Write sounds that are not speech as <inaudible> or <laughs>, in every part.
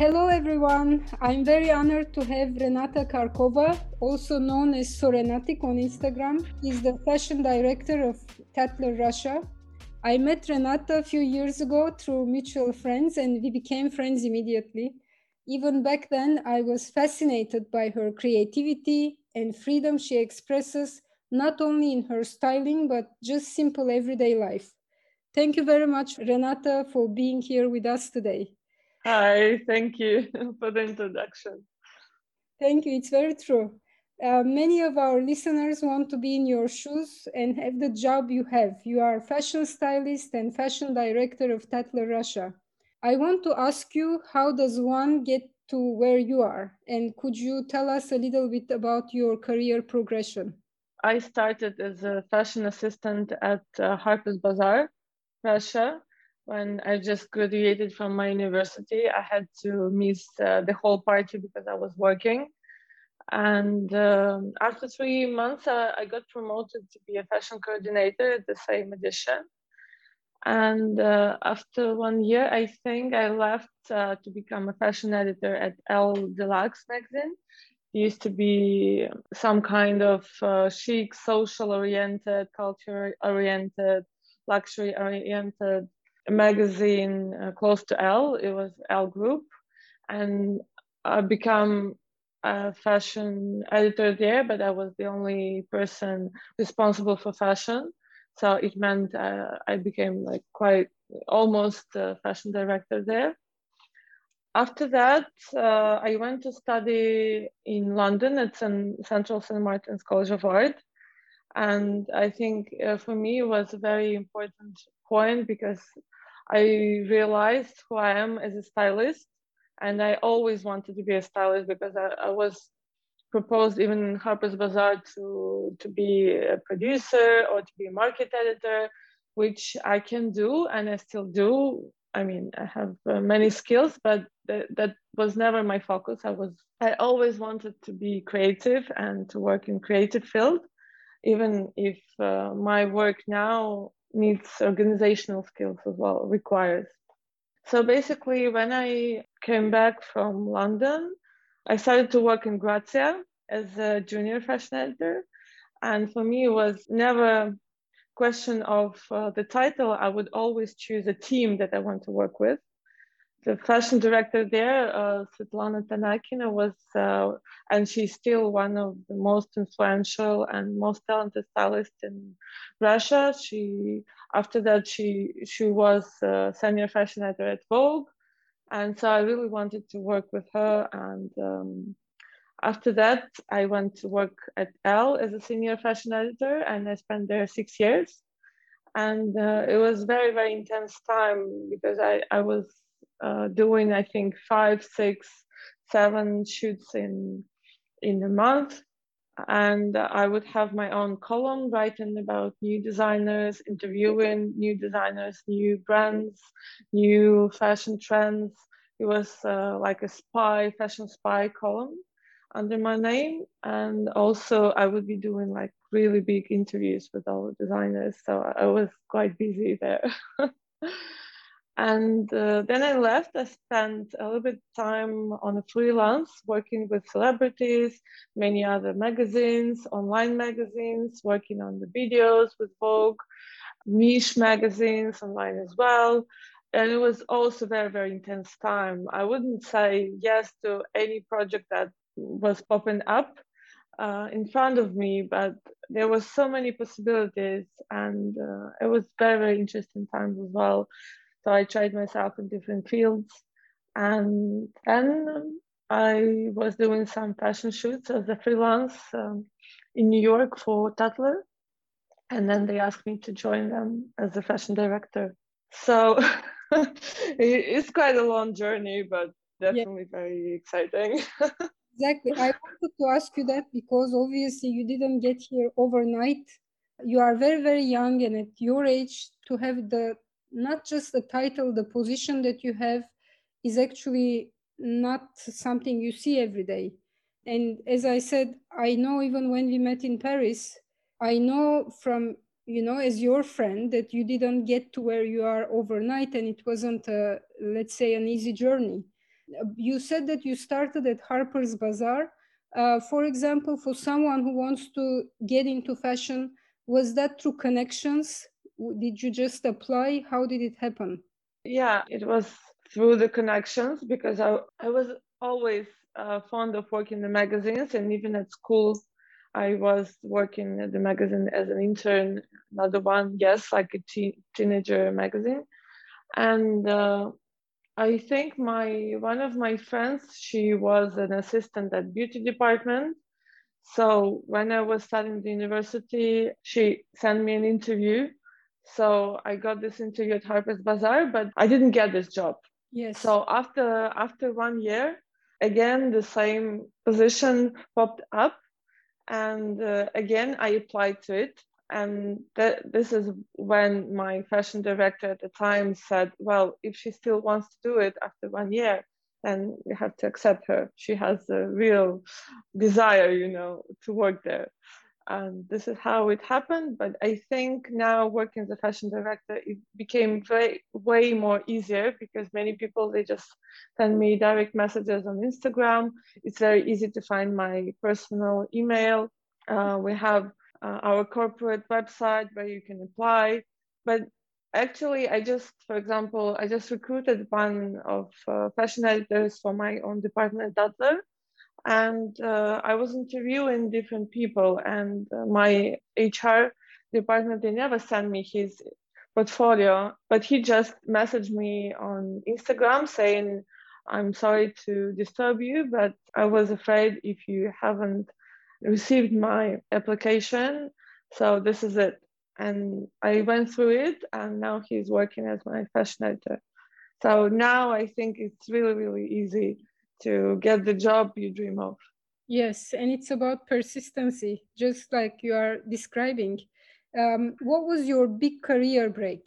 Hello, everyone. I'm very honored to have Renata Karkova, also known as Sorenatic on Instagram. He's the fashion director of Tatler Russia. I met Renata a few years ago through mutual friends, and we became friends immediately. Even back then, I was fascinated by her creativity and freedom she expresses, not only in her styling, but just simple everyday life. Thank you very much, Renata, for being here with us today. Hi, thank you <laughs> for the introduction. Thank you, it's very true. Uh, many of our listeners want to be in your shoes and have the job you have. You are fashion stylist and fashion director of Tatler Russia. I want to ask you, how does one get to where you are? And could you tell us a little bit about your career progression? I started as a fashion assistant at uh, Harper's Bazaar, Russia, when I just graduated from my university, I had to miss uh, the whole party because I was working. And um, after three months, uh, I got promoted to be a fashion coordinator at the same edition. And uh, after one year, I think I left uh, to become a fashion editor at Elle Deluxe magazine. It used to be some kind of uh, chic, social oriented, culture oriented, luxury oriented magazine uh, close to Elle. It was Elle Group, and I become a fashion editor there. But I was the only person responsible for fashion, so it meant uh, I became like quite almost a fashion director there. After that, uh, I went to study in London at Central St. Martin's College of Art. And I think uh, for me it was a very important point because I realized who I am as a stylist. And I always wanted to be a stylist because I, I was proposed even in Harper's Bazaar to, to be a producer or to be a market editor, which I can do and I still do. I mean, I have uh, many skills, but th- that was never my focus. I was, I always wanted to be creative and to work in creative field, even if uh, my work now needs organizational skills as well, requires. So basically, when I came back from London, I started to work in Grazia as a junior fashion editor. And for me, it was never question of uh, the title. I would always choose a team that I want to work with the fashion director there, uh, Svetlana Tanakina, was, uh, and she's still one of the most influential and most talented stylists in Russia. She, after that, she she was uh, senior fashion editor at Vogue, and so I really wanted to work with her. And um, after that, I went to work at Elle as a senior fashion editor, and I spent there six years. And uh, it was very very intense time because I I was uh, doing I think five, six, seven shoots in in a month, and I would have my own column writing about new designers, interviewing new designers, new brands, new fashion trends. It was uh, like a spy, fashion spy column under my name, and also I would be doing like really big interviews with all the designers. So I was quite busy there. <laughs> And uh, then I left. I spent a little bit time on a freelance working with celebrities, many other magazines, online magazines, working on the videos with Vogue, niche magazines online as well. And it was also very, very intense time. I wouldn't say yes to any project that was popping up uh, in front of me, but there was so many possibilities, and uh, it was very, very interesting times as well. So I tried myself in different fields. And then I was doing some fashion shoots as a freelance um, in New York for Tatler. And then they asked me to join them as a fashion director. So <laughs> it's quite a long journey, but definitely yeah. very exciting. <laughs> exactly. I wanted to ask you that because obviously you didn't get here overnight. You are very, very young, and at your age, to have the not just the title, the position that you have is actually not something you see every day. And as I said, I know even when we met in Paris, I know from, you know, as your friend that you didn't get to where you are overnight and it wasn't, a, let's say, an easy journey. you said that you started at Harper's Bazaar. Uh, for example, for someone who wants to get into fashion, was that through connections? Did you just apply? How did it happen? Yeah, it was through the connections because I, I was always uh, fond of working in the magazines and even at school I was working at the magazine as an intern, another one, yes, like a teen, teenager magazine. And uh, I think my one of my friends, she was an assistant at beauty department. So when I was studying the university, she sent me an interview. So I got this interview at Harper's Bazaar, but I didn't get this job. Yes. So after after one year, again the same position popped up and uh, again i applied to it and that this is when my fashion director at the time said well if she still wants to do it after one year then we have to accept her she has a real desire you know to work there and this is how it happened but i think now working as a fashion director it became very way more easier because many people they just send me direct messages on instagram. It's very easy to find my personal email. Uh, we have uh, our corporate website where you can apply. But actually i just for example i just recruited one of uh, fashion editors for my own department at Tatler and uh, I was interviewing different people, and uh, my HR department they never sent me his portfolio, but he just messaged me on Instagram saying, "I'm sorry to disturb you, but I was afraid if you haven't received my application, so this is it." And I went through it, and now he's working as my fashion editor. So now I think it's really, really easy to get the job you dream of. Yes, and it's about persistency, just like you are describing. Um, what was your big career break?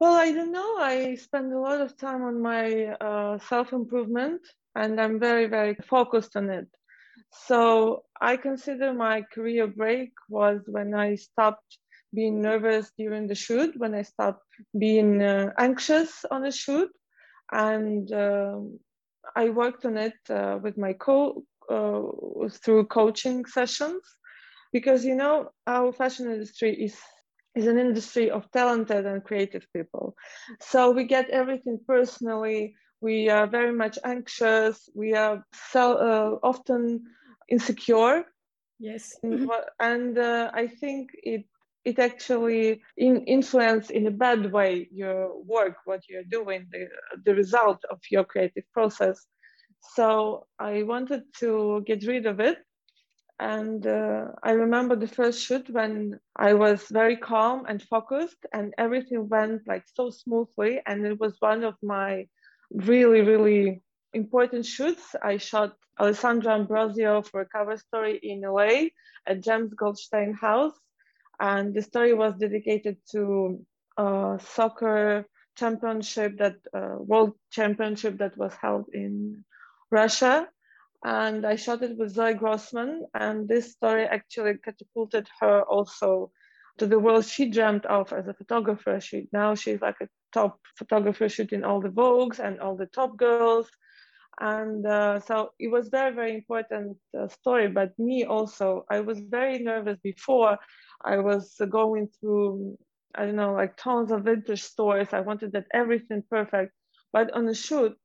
Well, I don't know. I spend a lot of time on my uh, self improvement and I'm very, very focused on it. So I consider my career break was when I stopped being nervous during the shoot, when I stopped being uh, anxious on a shoot, and um, I worked on it uh, with my co uh, through coaching sessions because you know our fashion industry is is an industry of talented and creative people. So we get everything personally. We are very much anxious. We are so, uh, often insecure. Yes. And uh, I think it it actually in influence in a bad way your work what you're doing the, the result of your creative process. So i wanted to get rid of it. And uh, i remember the first shoot when i was very calm and focused and everything went like so smoothly. And it was one of my really really important shoots. I shot Alessandra Ambrosio for a cover story in la at james goldstein house and the story was dedicated to a soccer championship that uh, world championship that was held in Russia. And I shot it with Zoey Grossman, and this story actually catapulted her also to the world she dreamt of as a photographer. She now she's like a top photographer shooting all the Vogues and all the top girls, and uh, so it was very very important uh, story. But me also, I was very nervous before I was going through, I don't know, like tons of vintage stores. I wanted that everything perfect. But on the shoot,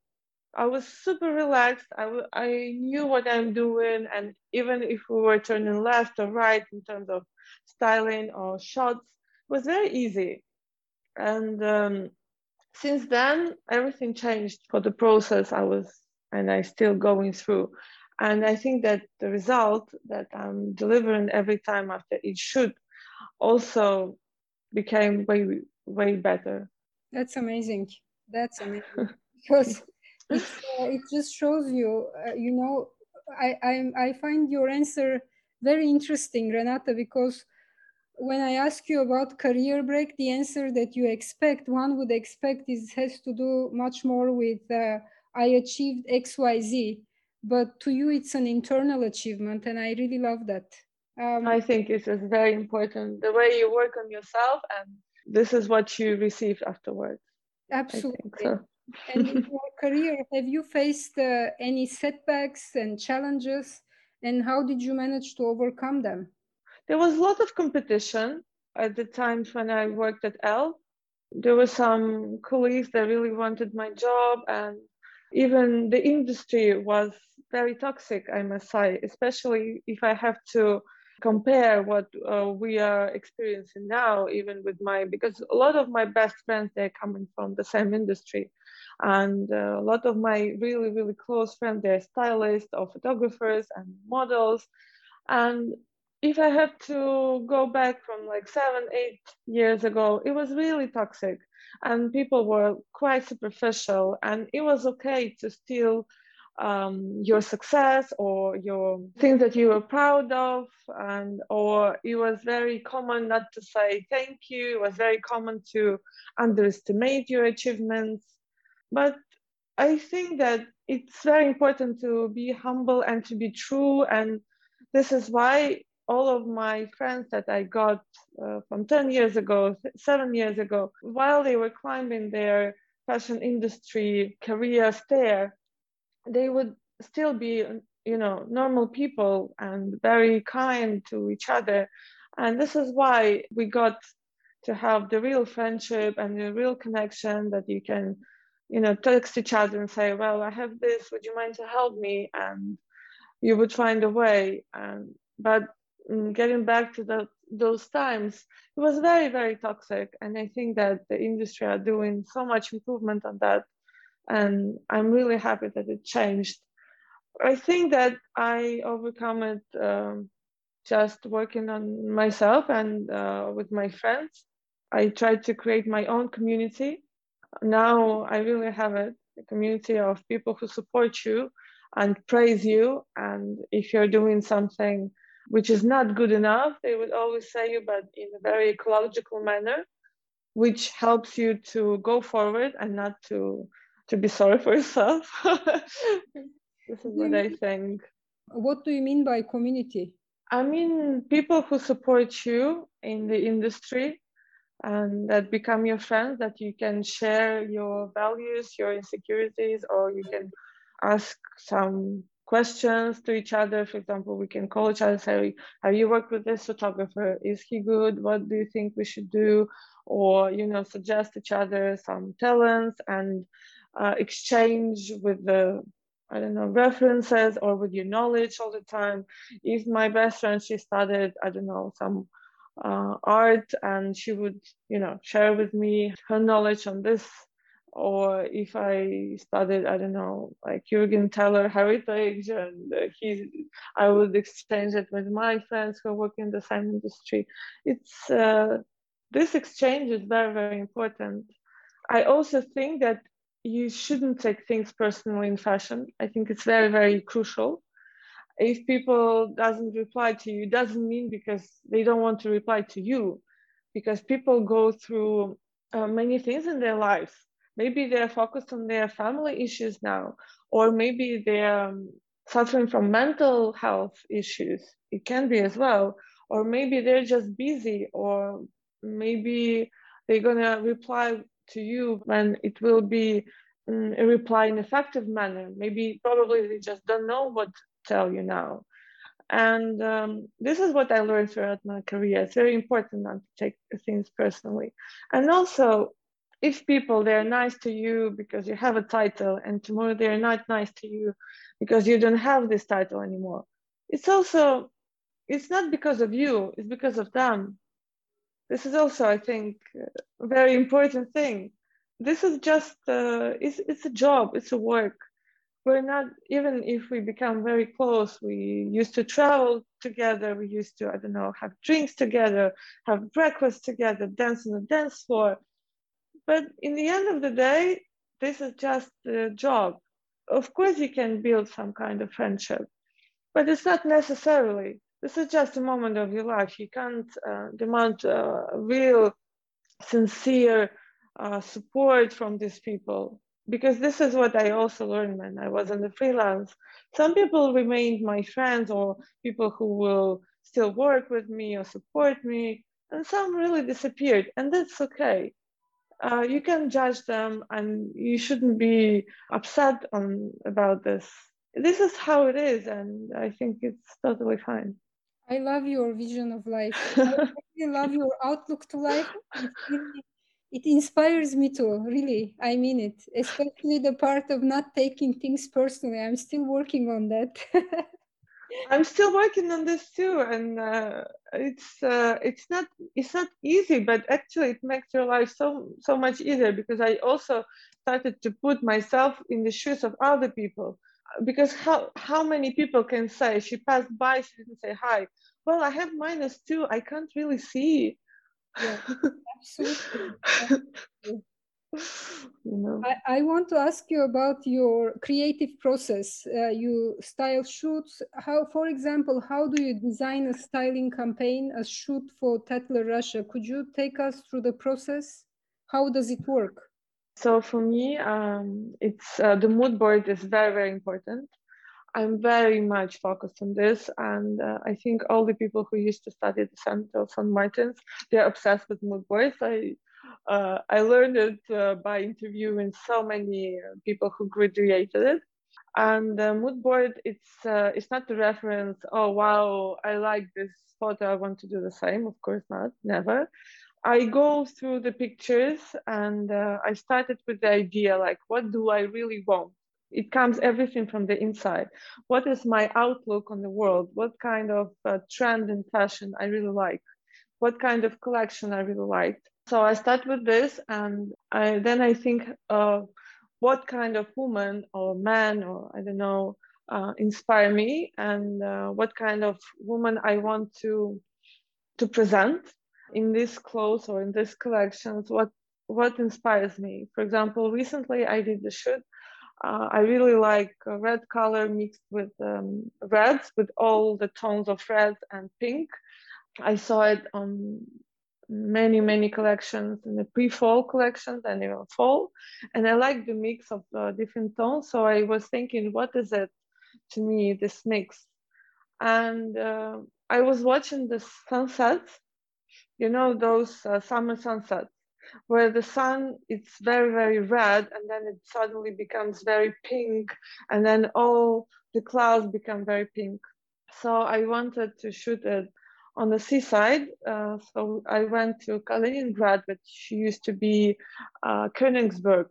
I was super relaxed. I, knew what I'm doing. And even if we were turning left or right in terms of styling or shots, it was very easy. And um, since then, everything changed for the process I was, and I still going through. And I think that the result that I'm delivering every time after each shoot also became way way better. That's amazing. That's amazing <laughs> because uh, it just shows you. Uh, you know, I, I I find your answer very interesting, Renata, because when I ask you about career break, the answer that you expect, one would expect, is has to do much more with uh, I achieved X Y Z, but to you it's an internal achievement, and I really love that. Um, I think it is very important the way you work on yourself, and this is what you receive afterwards. Absolutely. So. and in your <laughs> career, have you faced uh, any setbacks and challenges, and how did you manage to overcome them? There was a lot of competition at the times when I worked at Elle. There were some colleagues that really wanted my job, and even the industry was very toxic, I must say, especially if I have to compare what uh, we are experiencing now, even with my, because a lot of my best friends, they're coming from the same industry. And uh, a lot of my really, really close friends, they're stylists or photographers and models. And if I have to go back from like seven, eight years ago, it was really toxic and people were quite superficial and it was okay to steal um, your success or your things that you were proud of and or it was very common not to say thank you. It was very common to underestimate your achievements. But i think that it's very important to be humble and to be true. And this is why all of my friends that I got uh, from 10 years ago, seven years ago, while they were climbing their fashion industry career stair, they would still be, you know, normal people and very kind to each other. And this is why we got to have the real friendship and the real connection that you can, you know, text each other and say, well, I have this, would you mind to help me? And you would find a way. And, but Mm, getting back to the, those times, it was very, very toxic. And I think that the industry are doing so much improvement on that. And I'm really happy that it changed. I think that I overcome it um, just working on myself and uh, with my friends. I tried to create my own community. Now I really have it, a community of people who support you and praise you. And if you're doing something which is not good enough, they would always say you, but in a very ecological manner, which helps you to go forward and not to to be sorry for yourself. <laughs> this is what I think. What do you mean by community? I mean people who support you in the industry and that become your friends that you can share your values, your insecurities, or you can ask some questions to each other. For example, we can call each other, say, have you worked with this photographer? Is he good? What do you think we should do? Or, you know, suggest each other some talents and uh, exchange with the, I don't know, references or with your knowledge all the time. If my best friend, she studied, I don't know, some uh, art and she would, you know, share with me her knowledge on this or if I studied, I don't know, like Jürgen Teller heritage, and he, I would exchange it with my friends who work in the same industry. It's uh, this exchange is very very important. I also think that you shouldn't take things personally in fashion. I think it's very very crucial. If people doesn't reply to you, it doesn't mean because they don't want to reply to you, because people go through uh, many things in their lives maybe they're focused on their family issues now or maybe they're um, suffering from mental health issues it can be as well or maybe they're just busy or maybe they're to reply to you when it will be um, a reply in effective manner. Maybe probably they just don't know what to tell you now. And um, this is what i learned throughout my career. It's very important not to take things personally. And also if people they're nice to you because you have a title and tomorrow they're not nice to you because you don't have this title anymore it's also it's not because of you it's because of them. This is also i think very important thing this is just uh, it's, it's a job it's a work we're not even if we become very close we used to travel together we used to i don't know have drinks together have breakfast together dance on the dance floor but in the end of the day, this is just a job. Of course, you can build some kind of friendship, but it's not necessarily. This is just a moment of your life. You can't uh, demand uh, real, sincere uh, support from these people. Because this is what I also learned when I was in the freelance. Some people remained my friends or people who will still work with me or support me, and some really disappeared, and that's okay. Uh, you can judge them and you shouldn't be upset on about this. This is how it is and i think it's totally fine i love your vision of life. <laughs> I really love your outlook to life. It, inspires me to really i mean it especially the part of not taking things personally. I'm still working on that. <laughs> I'm still working on this too, and uh, it's uh, it's not it's not easy, but actually it makes your life so so much easier because I also started to put myself in the shoes of other people. Because how how many people can say she passed by, she didn't say hi? Well, I have minus two. I can't really see. Yeah, absolutely. <laughs> you know I, I, want to ask you about your creative process uh, you style shoots how for example how do you design a styling campaign a shoot for Tatler Russia could you take us through the process how does it work so for me um, it's uh, the mood board is very very important I'm very much focused on this, and uh, I think all the people who used to study at the Center of St. Martin's, they're obsessed with mood boards. I uh, I learned it uh, by interviewing so many uh, people who graduated it. And the mood board, it's uh, it's not the reference. Oh wow, I like this photo. I want to do the same. Of course not, never. I go through the pictures and uh, I started with the idea like, what do I really want? It comes everything from the inside. What is my outlook on the world? What kind of uh, trend in fashion I really like? What kind of collection I really liked? So I start with this, and I, then I think what kind of woman or man or I don't know uh, inspire me, and uh, what kind of woman I want to to present in this clothes or in this collections. What what inspires me? For example, recently I did the shoot. Uh, I really like red color mixed with um, reds, with all the tones of red and pink. I saw it on many many collections in the pre-fall collections and even fall and i like the mix of uh, different tones so i was thinking what is it to me this mix and uh, i was watching the sunsets you know those uh, summer sunsets where the sun it's very very red and then it suddenly becomes very pink and then all the clouds become very pink so i wanted to shoot it on the seaside. Uh, so I went to Kaliningrad, which used to be uh, Königsberg.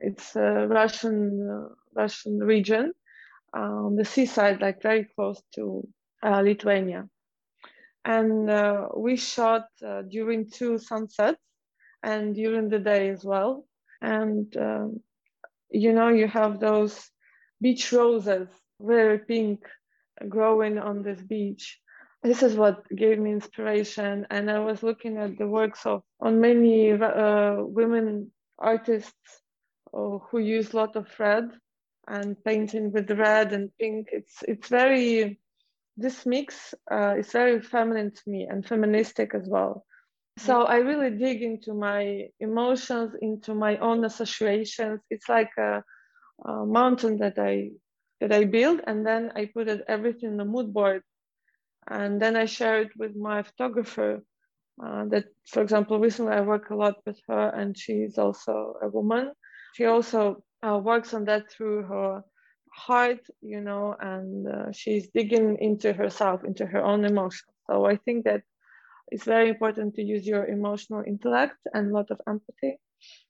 It's a Russian uh, Russian region uh, on the seaside, like very close to uh, Lithuania. And uh, we shot during two sunsets and during the day as well. And um, you know, you have those beach roses, very pink, growing on this beach. This is what gave me inspiration. And i was looking at the works of on many uh, women artists uh, who use a lot of red and painting with red and pink. It's it's very this mix uh, is very feminine to me and feministic as well so i really dig into my emotions into my own associations it's like a, a mountain that i that i build and then i put it everything in the mood board and then I share it with my photographer. Uh, that, for example, recently I work a lot with her, and she's also a woman. She also uh, works on that through her heart, you know, and uh, she's digging into herself, into her own emotions. So I think that it's very important to use your emotional intellect and a lot of empathy,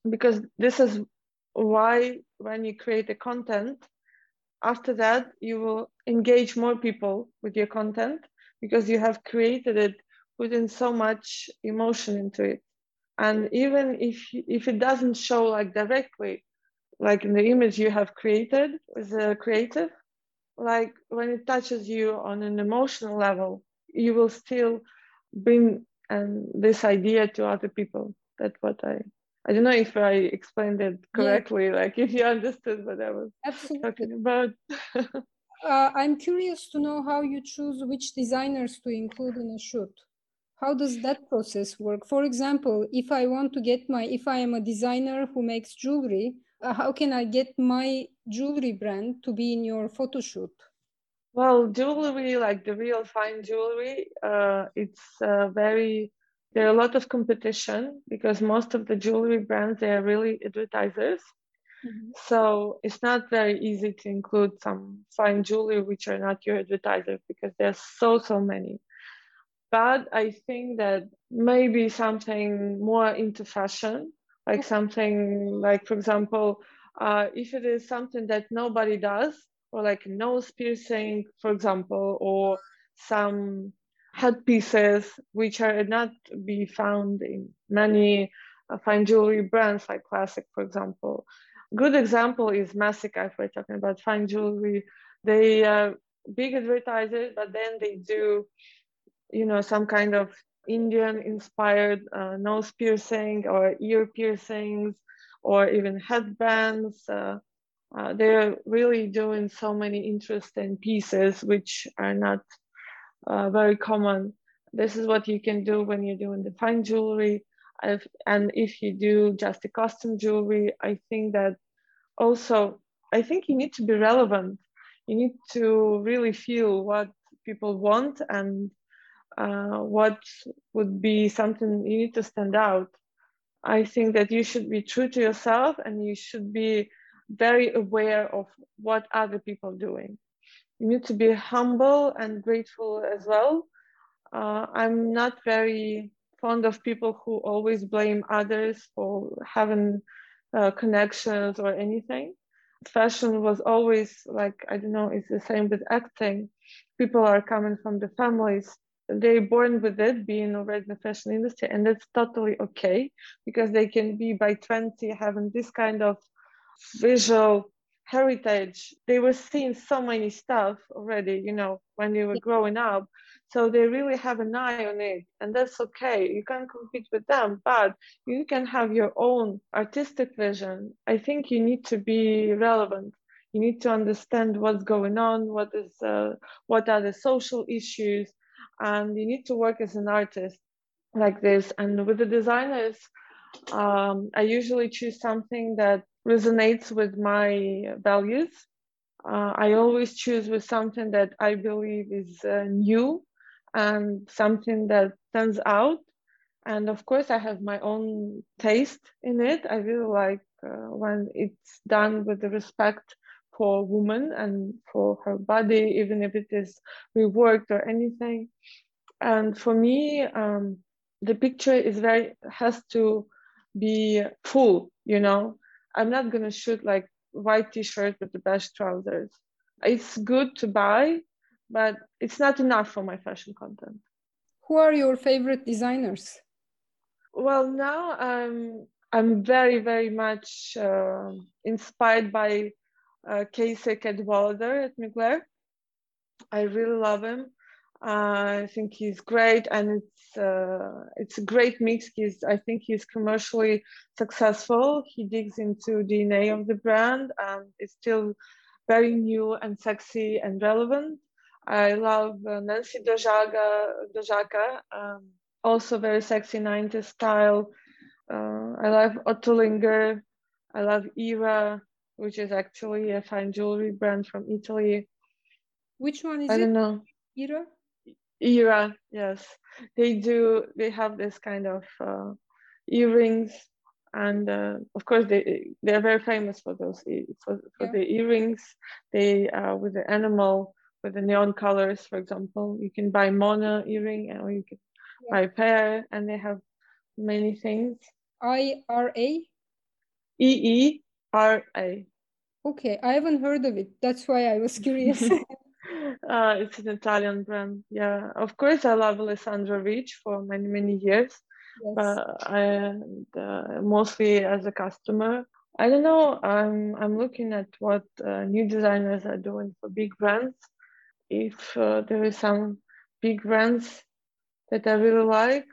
because this is why when you create a content, after that you will engage more people with your content because you have created it putting so much emotion into it and even if if it doesn't show like directly like in the image you have created as a creative like when it touches you on an emotional level you will still bring and this idea to other people that's what i i don't know if i explained it correctly yeah. like <laughs> if you understood what i was Absolutely. talking about uh, I'm curious to know how you choose which designers to include in a shoot. How does that process work? For example, if I want to get my, if I am a designer who makes jewelry, uh, how can I get my jewelry brand to be in your photo shoot? Well, jewelry, like the real fine jewelry, uh, it's uh, very there are a lot of competition because most of the jewelry brands they are really advertisers mm-hmm. so it's not very easy to include some fine jewelry which are not your advertisers because there's so so many but i think that maybe something more into fashion like something like for example uh, if it is something that nobody does or like nose piercing for example or some headpieces which are not be found in many uh, fine jewelry brands like classic for example. Good example is Messika if we're talking about fine jewelry. They are big advertisers but then they do you know some kind of indian inspired uh, nose piercing or ear piercings or even headbands uh, uh, they're really doing so many interesting pieces which are not uh, very common. This is what you can do when you're doing the fine jewelry. I've, and if you do just the custom jewelry, I think that also, I think you need to be relevant. You need to really feel what people want and uh, what would be something you need to stand out. I think that you should be true to yourself and you should be very aware of what other people are doing you need to be humble and grateful as well. Uh, I'm not very fond of people who always blame others for having uh, connections or anything. Fashion was always like, I don't know, it's the same with acting. People are coming from the families. They're born with it, being already in the fashion industry, and that's totally okay because they can be by 20 having this kind of visual heritage. They were seeing so many stuff already you know when they were growing up. So they really have an eye on it and that's okay. You can't compete with them but you can have your own artistic vision. I think you need to be relevant. You need to understand what's going on what is uh, what are the social issues and you need to work as an artist like this and with the designers um, i usually choose something that resonates with my values. Uh, I always choose with something that I believe is uh, new and something that stands out. And of course, I have my own taste in it. I really like uh, when it's done with the respect for woman and for her body, even if it is reworked or anything. And for me, um, the picture is very has to be full, you know, I'm not gonna shoot like white t-shirt with the best trousers. It's good to buy, but it's not enough for my fashion content. Who are your favorite designers? Well, now I'm I'm very very much uh, inspired by uh, Casey Cadwallader at Mugler. I really love him. Uh, I think he's great, and it's uh, it's a great mix. He's I think he's commercially successful. He digs into DNA of the brand, and it's still very new and sexy and relevant. I love uh, Nensi Dojaka, Dojaka um, also very sexy 90s style. Uh, I love Ottolinger. I love Era, which is actually a fine jewelry brand from Italy. Which one is I it? I don't know. Era? era yes they do they have this kind of uh, earrings and uh, of course they they're very famous for those for, for yeah. the earrings they uh, with the animal with the neon colors for example you can buy mono earring or you can yeah. buy pair and they have many things i r a e e r a okay i haven't heard of it that's why i was curious <laughs> Uh, it's an Italian brand. Yeah, of course, I love Alessandra Rich for many many years, yes. but I uh, mostly as a customer. I don't know. I'm I'm looking at what uh, new designers are doing for big brands. If uh, there is some big brands that I really like,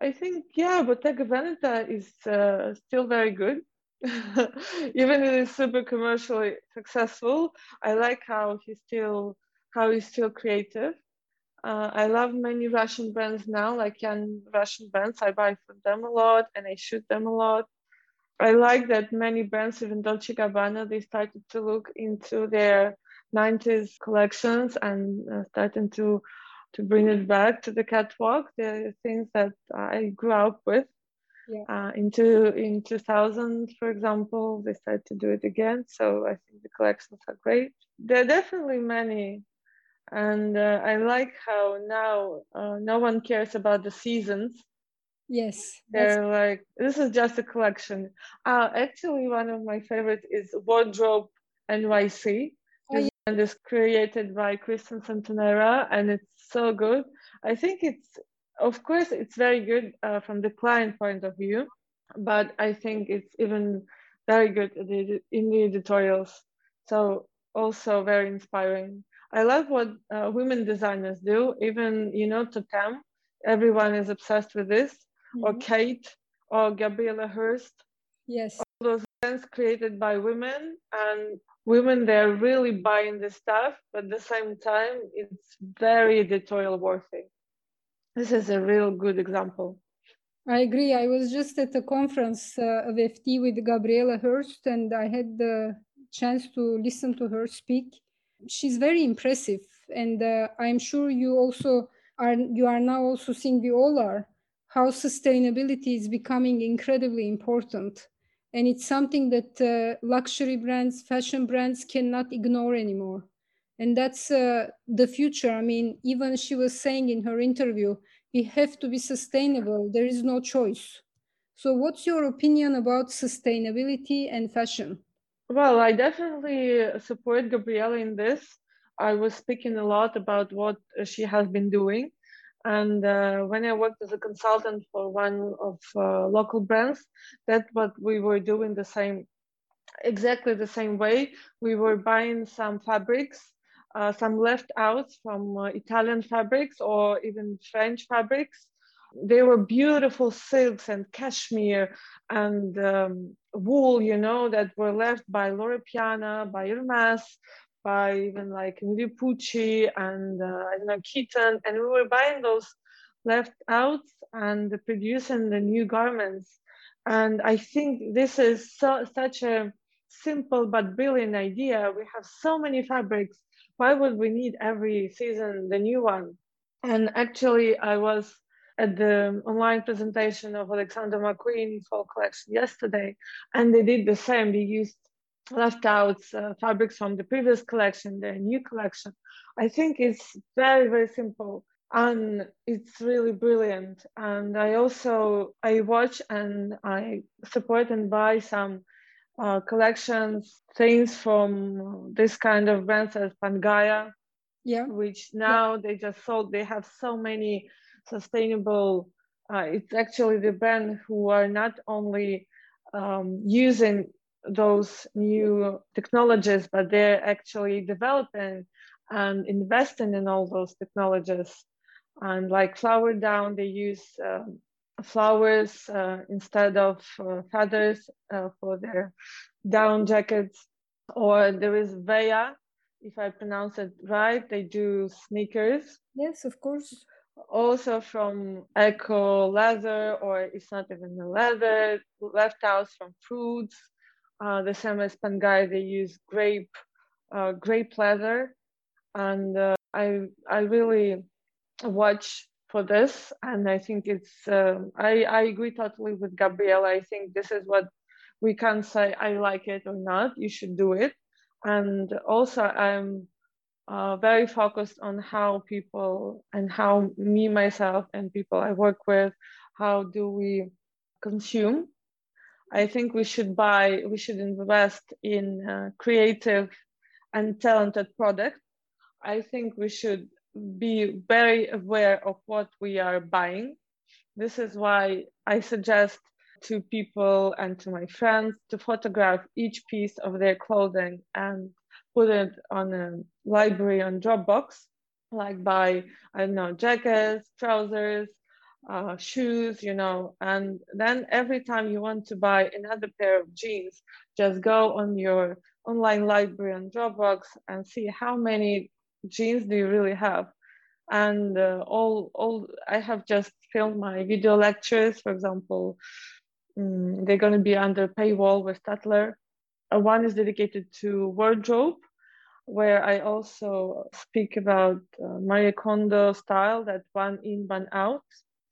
I think yeah, Bottega Veneta is uh, still very good. <laughs> Even if it's super commercially successful, I like how he's still how he's still creative. Uh, I love many Russian brands now, like young Russian brands. I buy from them a lot and I shoot them a lot. I like that many brands, even Dolce Gabbana, they started to look into their 90s collections and uh, starting to to bring it back to the catwalk. The things that I grew up with. Yeah. Uh, into in 2000, for example, they started to do it again. So I think the collections are great. There are definitely many, and uh, I like how now uh, no one cares about the seasons. Yes, they're like this is just a collection. Uh, actually, one of my favorites is Wardrobe NYC. Oh, yeah. And it's created by Christine Centenera, and it's so good. I think it's of course, it's very good uh, from the client point of view, but I think it's even very good in the editorials. So also very inspiring. I love what uh, women designers do. Even you know, Toteme, everyone is obsessed with this, mm-hmm. or Khaite, or Gabriela Hearst. Yes, all those brands created by women, and women they're really buying the stuff, but at the same time, it's very editorial worthy. This is a real good example. I agree. I was just at a conference uh, of FT with Gabriela Hearst, and I had the chance to listen to her speak. She's very impressive, and uh, I'm sure you also are. You are now also seeing we all are how sustainability is becoming incredibly important, and it's something that uh, luxury brands, fashion brands cannot ignore anymore and that's uh, the future. I mean even she was saying in her interview we have to be sustainable. There is no choice. So what's your opinion about sustainability and fashion? Well i definitely support gabriela in this. I was speaking a lot about what she has been doing. And uh, when i worked as a consultant for one of uh, local brands that's what we were doing the same exactly the same way. We were buying some fabrics uh, some left outs from uh, Italian fabrics or even French fabrics. They were beautiful silks and cashmere and um, wool, you know, that were left by Loro Piana, by Hermes, by even like Nudio Pucci and uh, I don't know, Kiton. And we were buying those left outs and producing the new garments. And I think this is so, such a simple but brilliant idea. We have so many fabrics why would we need every season the new one? And actually, I was at the online presentation of Alexander McQueen fall collection yesterday, and they did the same. They used left out uh, fabrics from the previous collection, the new collection. I think it's very, very simple and it's really brilliant. And I also, I watch and I support and buy some uh, collections, things from this kind of brands as Pangaia, yeah, which now yeah. they just sold. They have so many sustainable. Uh, it's actually the brand who are not only um, using those new technologies, but they're actually developing and investing in all those technologies. And like Flower Down, they use um, flowers uh, instead of uh, feathers uh, for their down jackets. Or there is Veja, if I pronounce it right, they do sneakers. Yes, of course. Also from eco leather, or it's not even a leather, left out from fruits. Uh, the same as Pangaia, they use grape, uh, grape leather. And uh, I, I really watch for this and i think it's uh, I, I agree totally with gabriela i think this is what we can say i like it or not you should do it. And also i'm uh, very focused on how people and how me myself and people i work with how do we consume. I think we should buy we should invest in uh, creative and talented product. I think we should be very aware of what we are buying. This is why I suggest to people and to my friends to photograph each piece of their clothing and put it on a library on Dropbox, like by, I don't know, jackets, trousers, uh, shoes, you know, and then every time you want to buy another pair of jeans, just go on your online library on Dropbox and see how many jeans do you really have and uh, all all i have just filmed my video lectures for example um, they're going to be under paywall with Tatler. Uh, one is dedicated to wardrobe where I also speak about uh, Marie Kondo style, that one in, one out.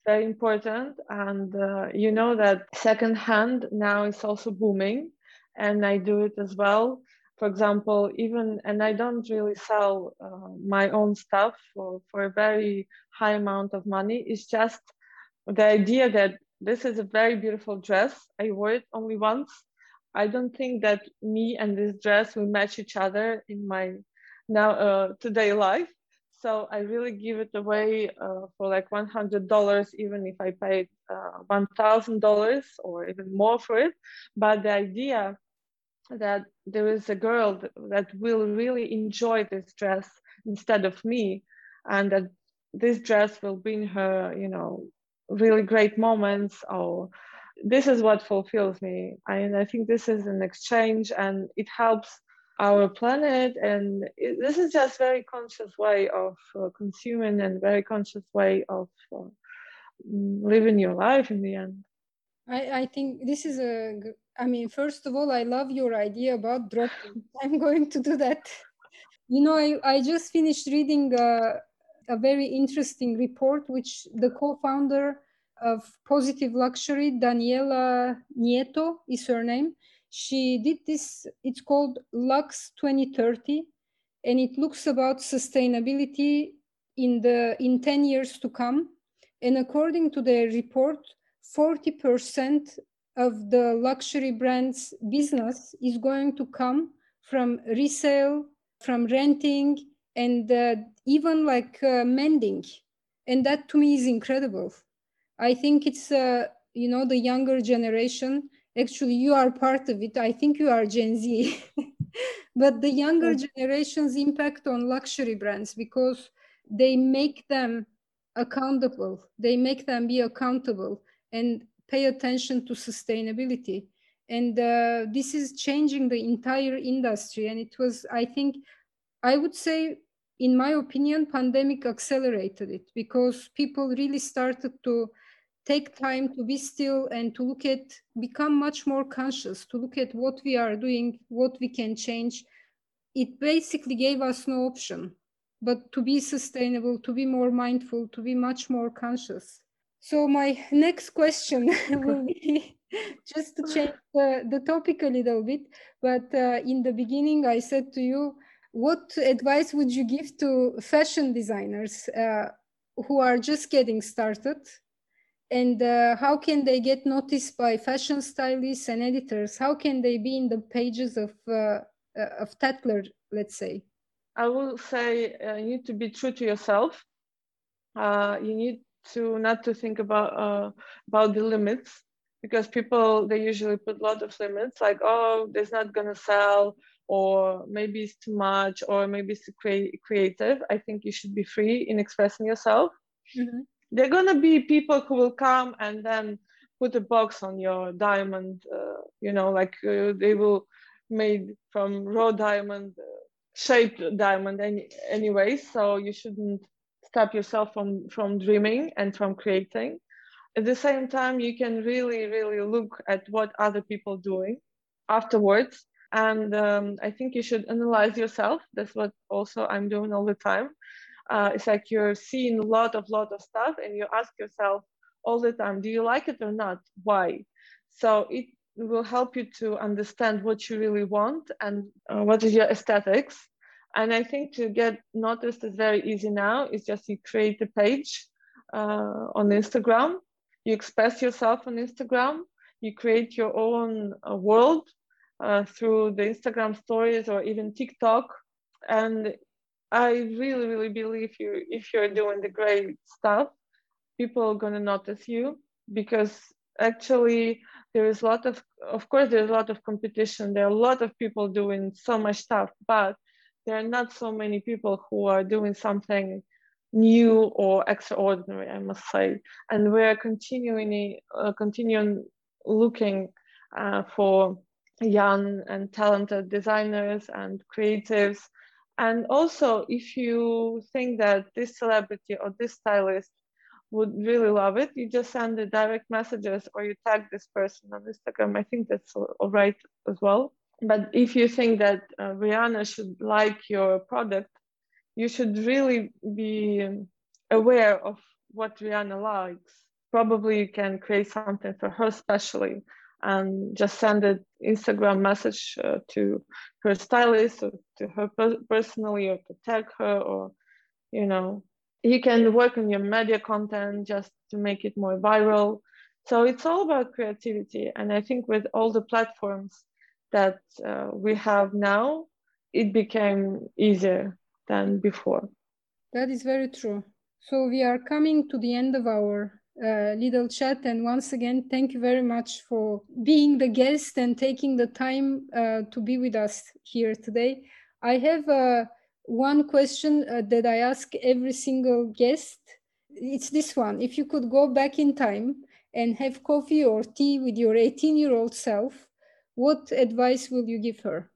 Very important. And uh, you know that second hand now is also booming, and I do it as well. For example, even, and I don't really sell uh, my own stuff for, for a very high amount of money. It's just the idea that this is a very beautiful dress. I wore it only once I don't think that me and this dress will match each other in my now uh, today life. So I really give it away uh, for like $100, even if I paid uh, $1,000 or even more for it. But the idea that there is a girl that, will really enjoy this dress instead of me, and that this dress will bring her, you know, really great moments or this is what fulfills me. And i think this is an exchange and it helps our planet and it, this is just very conscious way of uh, consuming and very conscious way of uh, living your life in the end. I, I think this is a i mean first of all i love your idea about dropping <laughs> i'm going to do that you know i, I just finished reading a, a very interesting report which the co-founder of Positive Luxury, Daniela Nieto is her name. She did this, it's called Lux 2030, and it looks about sustainability in the in 10 years to come. And according to the report, 40% of the luxury brands business is going to come from resale, from renting, and uh, even like uh, mending. And that to me is incredible. I think it's, uh, you know, the younger generation. Actually, you are part of it. I think you are Gen Z. <laughs> but the younger generation's impact on luxury brands because they make them accountable. They make them be accountable and pay attention to sustainability. And uh, this is changing the entire industry. And it was, I think, I would say, in my opinion, pandemic accelerated it because people really started to take time to be still and to look at become much more conscious to look at what we are doing what we can change it basically gave us no option but to be sustainable to be more mindful to be much more conscious so my next question <laughs> will <laughs> be <laughs> just to change the, the topic a little bit but uh, in the beginning i said to you what advice would you give to fashion designers uh, who are just getting started and uh, how can they get noticed by fashion stylists and editors? How can they be in the pages of uh, uh of Tatler, let's say? I will say uh, you need to be true to yourself. Uh, you need to not to think about uh, about the limits because people they usually put a lot of limits like oh it's not gonna sell or maybe it's too much or maybe it's too cre- creative. I think you should be free in expressing yourself. Mm-hmm they're gonna be people who will come and then put a box on your diamond. Uh, you know, like uh, they will made from raw diamond, uh, shaped diamond any, anyway. So you shouldn't stop yourself from from dreaming and from creating. At the same time, you can really, really look at what other people doing afterwards. And um, I think you should analyze yourself. That's what also I'm doing all the time uh, it's like you're seeing a lot of lot of stuff and you ask yourself all the time do you like it or not why so it will help you to understand what you really want and uh, what is your aesthetics and i think to get noticed is very easy now. It's just you create a page uh, on instagram. You express yourself on instagram. You create your own uh, world uh, through the instagram stories or even tiktok. And I really, really believe you if you're doing the great stuff, people are gonna notice you because actually there is a lot of of course there's a lot of competition. There are a lot of people doing so much stuff, but there are not so many people who are doing something new or extraordinary, I must say. And we're continuing uh, continuing looking uh, for young and talented designers and creatives and also, if you think that this celebrity or this stylist would really love it, you just send the direct messages or you tag this person on Instagram. I think that's all right as well. But if you think that uh, Rihanna should like your product, you should really be aware of what Rihanna likes. Probably you can create something for her specially and just send an Instagram message uh, to her stylist or to her personally or to tag her or, you know, you can work on your media content just to make it more viral. So it's all about creativity. And I think with all the platforms that uh, we have now, it became easier than before. That is very true. So we are coming to the end of our uh, little chat. And once again, thank you very much for being the guest and taking the time uh, to be with us here today. I have uh, one question uh, that I ask every single guest. It's this one. If you could go back in time and have coffee or tea with your 18 year old self, what advice will you give her?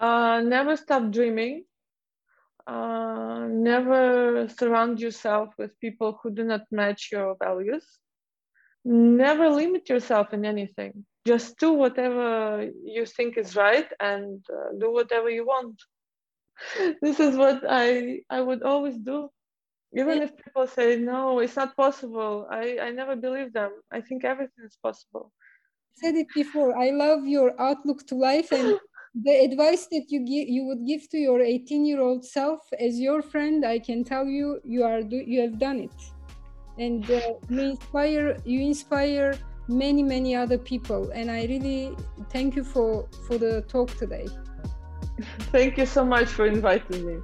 Uh, never stop dreaming. Uh, never surround yourself with people who do not match your values. Never limit yourself in anything. Just do whatever you think is right and uh, do whatever you want. <laughs> this is what I I would always do. Even if people say no, it's not possible. I, I never believe them. I think everything is possible. I said it before. I love your outlook to life and <laughs> the advice that you give you would give to your 18 year old self as your friend i can tell you you are do, you have done it. And uh, you inspire you inspire many many other people. And i really thank you for for the talk today. Thank you so much for inviting me